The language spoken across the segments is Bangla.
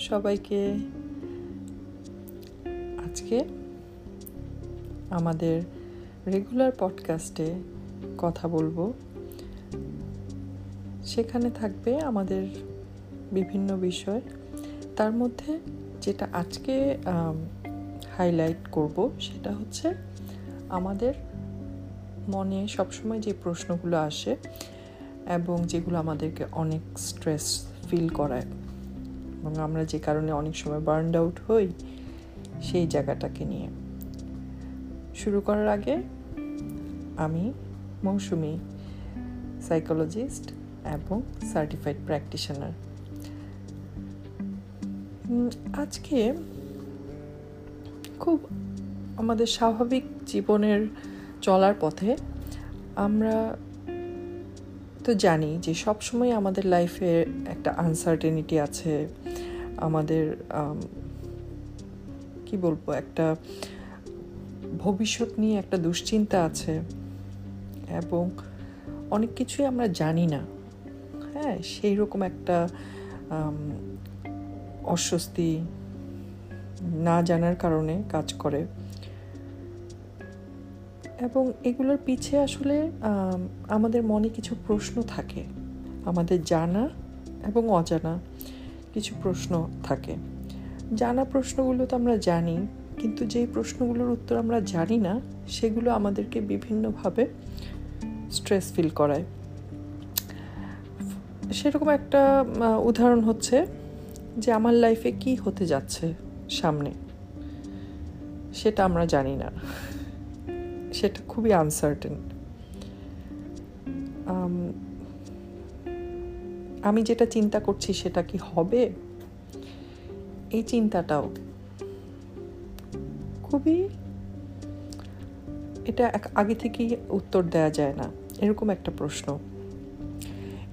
সবাইকে আজকে আমাদের রেগুলার পডকাস্টে কথা বলব। সেখানে থাকবে আমাদের বিভিন্ন বিষয়। তার মধ্যে যেটা আজকে হাইলাইট করব সেটা হচ্ছে আমাদের মনে সবসময় যে প্রশ্নগুলো আসে এবং যেগুলো আমাদেরকে অনেক স্ট্রেস ফিল করায়। এবং আমরা যে কারণে অনেক সময় বার্নড আউট হই, সেই জায়গাটাকে নিয়ে। শুরু করার আগে আমি মৌসুমি সাইকোলজিস্ট এবং সার্টিফাইড প্র্যাকটিশনার আজকে খুব আমাদের স্বাভাবিক জীবনের চলার পথে আমরা তো জানি যে সব সময় আমাদের লাইফে একটা আনসার্টেনিটি আছে, আমাদের কি বলব, একটা ভবিষ্যৎ নিয়ে একটা দুশ্চিন্তা আছে এবং অনেক কিছুই আমরা জানি না। হ্যাঁ সেই রকম একটা অস্বস্তি না জানার কারণে কাজ করে। এবং এগুলোর পিছে আসলে আমাদের মনে কিছু প্রশ্ন থাকে। আমাদের জানা এবং অজানা কিছু প্রশ্ন থাকে। জানা প্রশ্নগুলো তো আমরা জানি, কিন্তু যেই প্রশ্নগুলোর উত্তর আমরা জানি না, সেগুলো আমাদেরকে বিভিন্নভাবে স্ট্রেস ফিল করায়। সেরকম একটা উদাহরণ হচ্ছে যে আমার লাইফে কি হতে যাচ্ছে সামনে? সেটা আমরা জানি না। সেটা খুবই আনসার্টেন আমি যেটা চিন্তা করছি সেটা কি হবে? এই চিন্তাটাও খুবই, এটা এক, আগে থেকেই উত্তর দেওয়া যায় না। এরকম একটা প্রশ্ন।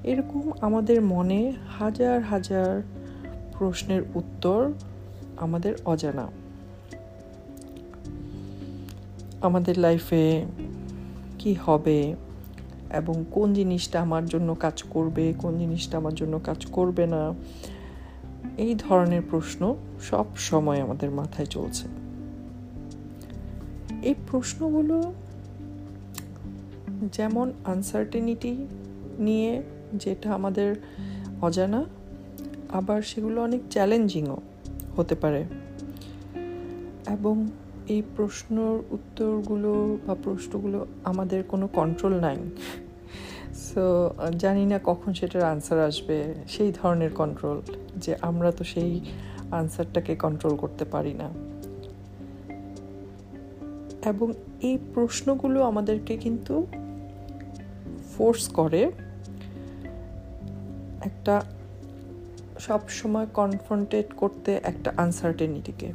এরকম আমাদের মনে হাজার হাজার প্রশ্নের উত্তর আমাদের অজানা। আমাদের লাইফে কি হবে এবং কোন জিনিসটা আমার জন্য কাজ করবে, কোন জিনিসটা আমার জন্য কাজ করবে না, এই ধরনের প্রশ্ন সব সময় আমাদের মাথায় চলছে। এই প্রশ্নগুলো যেমন আনসার্টেনিটি নিয়ে যেটা আমাদের অজানা, আবার সেগুলো অনেক চ্যালেঞ্জিংও হতে পারে। এবং এই প্রশ্নর উত্তরগুলো বা প্রশ্নগুলো আমাদের কোনো কন্ট্রোল নাই। সো জানি না কখন সেটার আনসার আসবে, সেই ধরনের কন্ট্রোল যে আমরা তো সেই আনসারটাকে কন্ট্রোল করতে পারি না। এবং এই প্রশ্নগুলো আমাদেরকে কিন্তু ফোর্স করে একটা সব সময় কনফ্রন্টেট করতে একটা আনসার্টেনিটিকে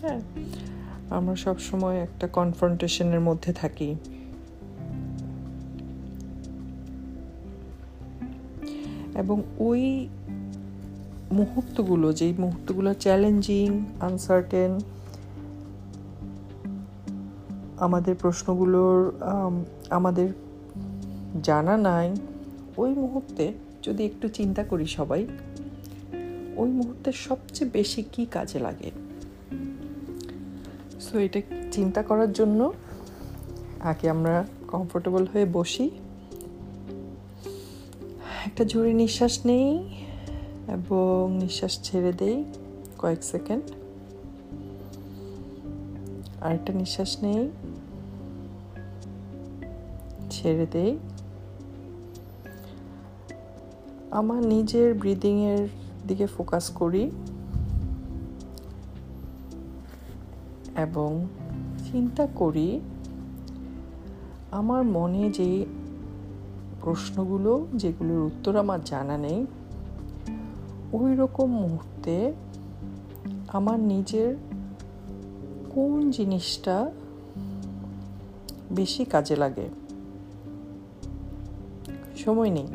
হ্যাঁ? আমরা সব সময় একটা কনফ্রন্টেশনের মধ্যে থাকি। এবং ওই মুহূর্তগুলো, যেই মুহূর্তগুলো চ্যালেঞ্জিং আনসার্টেন আমাদের প্রশ্নগুলোর আমাদের জানা নাই, ওই মুহূর্তে যদি একটু চিন্তা করি সবাই, ওই মুহূর্তে সবচেয়ে বেশি কি কাজে লাগে? সো এটা চিন্তা করার জন্য আগে আমরা কমফোর্টেবল হয়ে বসি। একটা জোরে নিঃশ্বাস নেই এবং নিঃশ্বাস ছেড়ে দেই কয়েক সেকেন্ড। আরেকটা নিঃশ্বাস নেই, ছেড়ে দেই। আমার নিজের ব্রিদিংয়ের দিকে ফোকাস করি। এবং চিন্তা করি আমার মনে যে প্রশ্নগুলো, যেগুলোর উত্তর আমার জানা নেই ওই রকম মুহূর্তে আমার নিজের কোন জিনিসটা বেশি কাজে লাগে? সময় নেই।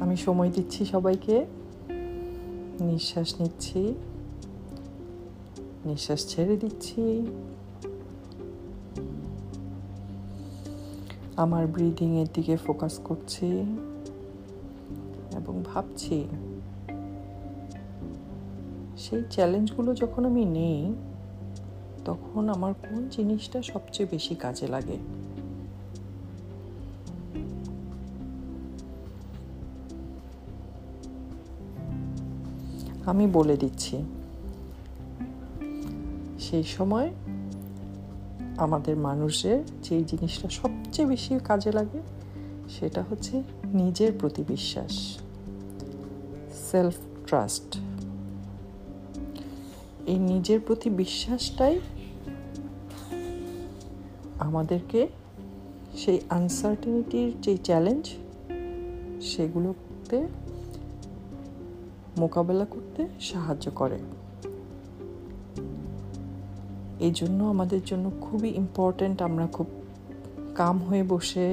আমি সময় দিচ্ছি সবাইকে, নিঃশ্বাস নিচ্ছি। নিঃশ্বাস ছেড়ে দিচ্ছি। আমার ব্রিদিংয়ের দিকে ফোকাস করছি এবং ভাবছি, সেই চ্যালেঞ্জগুলো যখন আমি নেই, তখন আমার কোন জিনিসটা সবচেয়ে বেশি কাজে লাগে? আমি বলে দিচ্ছি সেই সময় আমাদের মানুষের যেই জিনিসটা সবচেয়ে বেশি কাজে লাগে, সেটা হচ্ছে নিজের প্রতি বিশ্বাস সেলফ ট্রাস্ট এই নিজের প্রতি বিশ্বাসটাই আমাদেরকে সেই আনসার্টেনিটির যে চ্যালেঞ্জ সেগুলোতে মোকাবেলা করতে সাহায্য করে। এই জন্য আমাদের জন্য খুবই ইম্পর্ট্যান্ট আমরা খুব কাম হয়ে বসে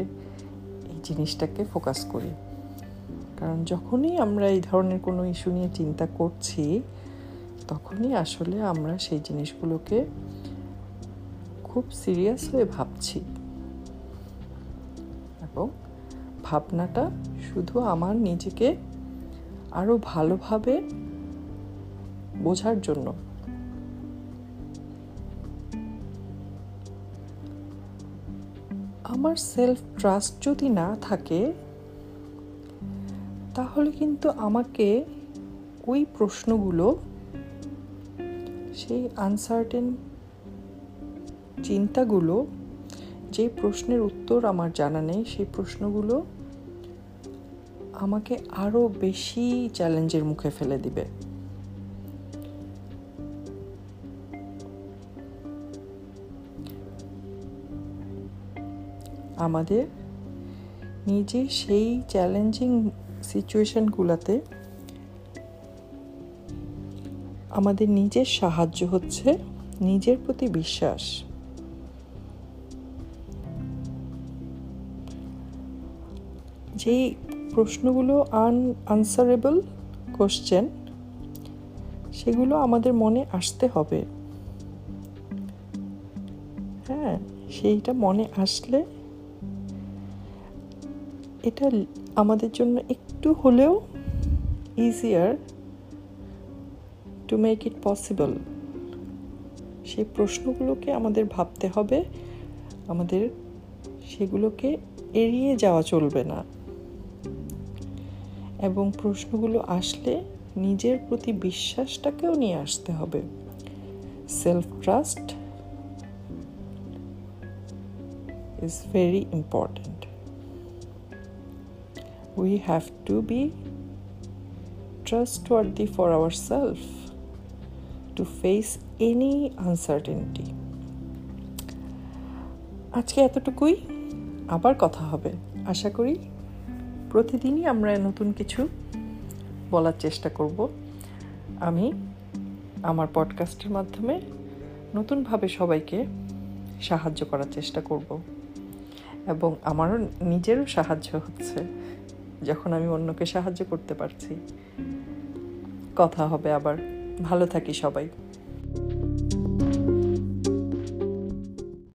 এই জিনিসটাকে ফোকাস করি। কারণ যখনই আমরা এই ধরনের কোনো ইস্যু নিয়ে চিন্তা করছি, তখনই আসলে আমরা সেই জিনিসগুলোকে খুব সিরিয়াস হয়ে ভাবছি। এবং ভাবনাটা শুধু আমার নিজেকে আরও ভালোভাবে বোঝার জন্য আমার সেলফ ট্রাস্ট যদি না থাকে, তাহলে কিন্তু আমাকে ওই প্রশ্নগুলো, সেই আনসার্টেন চিন্তাগুলো, যে প্রশ্নের উত্তর আমার জানা নেই, সেই প্রশ্নগুলো আমাকে আরও বেশি চ্যালেঞ্জের মুখে ফেলে দিবে। আমাদের নিজে সেই চ্যালেঞ্জিং সিচুয়েশনগুলোতে আমাদের নিজের সাহায্য হচ্ছে, নিজের প্রতি বিশ্বাস। যেই প্রশ্নগুলো আন আনসারেবল কোশ্চেন সেগুলো আমাদের মনে আসতে হবে। হ্যাঁ সেইটা মনে আসলে এটা আমাদের জন্য একটু হলেও easier to make it possible সেই প্রশ্নগুলোকে আমাদের ভাবতে হবে, আমাদের সেগুলোকে এড়িয়ে যাওয়া চলবে না। এবং প্রশ্নগুলো আসলে নিজের প্রতি বিশ্বাসটাকেও নিয়ে আসতে হবে। Self trust is very important we have to be trustworthy for ourselves to face any uncertainty. আজকে এতটুকুই, আবার কথা হবে। আশা করি প্রতিদিনই আমরা নতুন কিছু বলার চেষ্টা করব। আমি আমার পডকাস্টের মাধ্যমে নতুনভাবে সবাইকে সাহায্য করার চেষ্টা করব। এবং আমারও নিজেরও সাহায্য হচ্ছে। যখন আমি অন্যকে সাহায্য করতে পারছি। কথা হবে আবার। ভালো থাকি সবাই।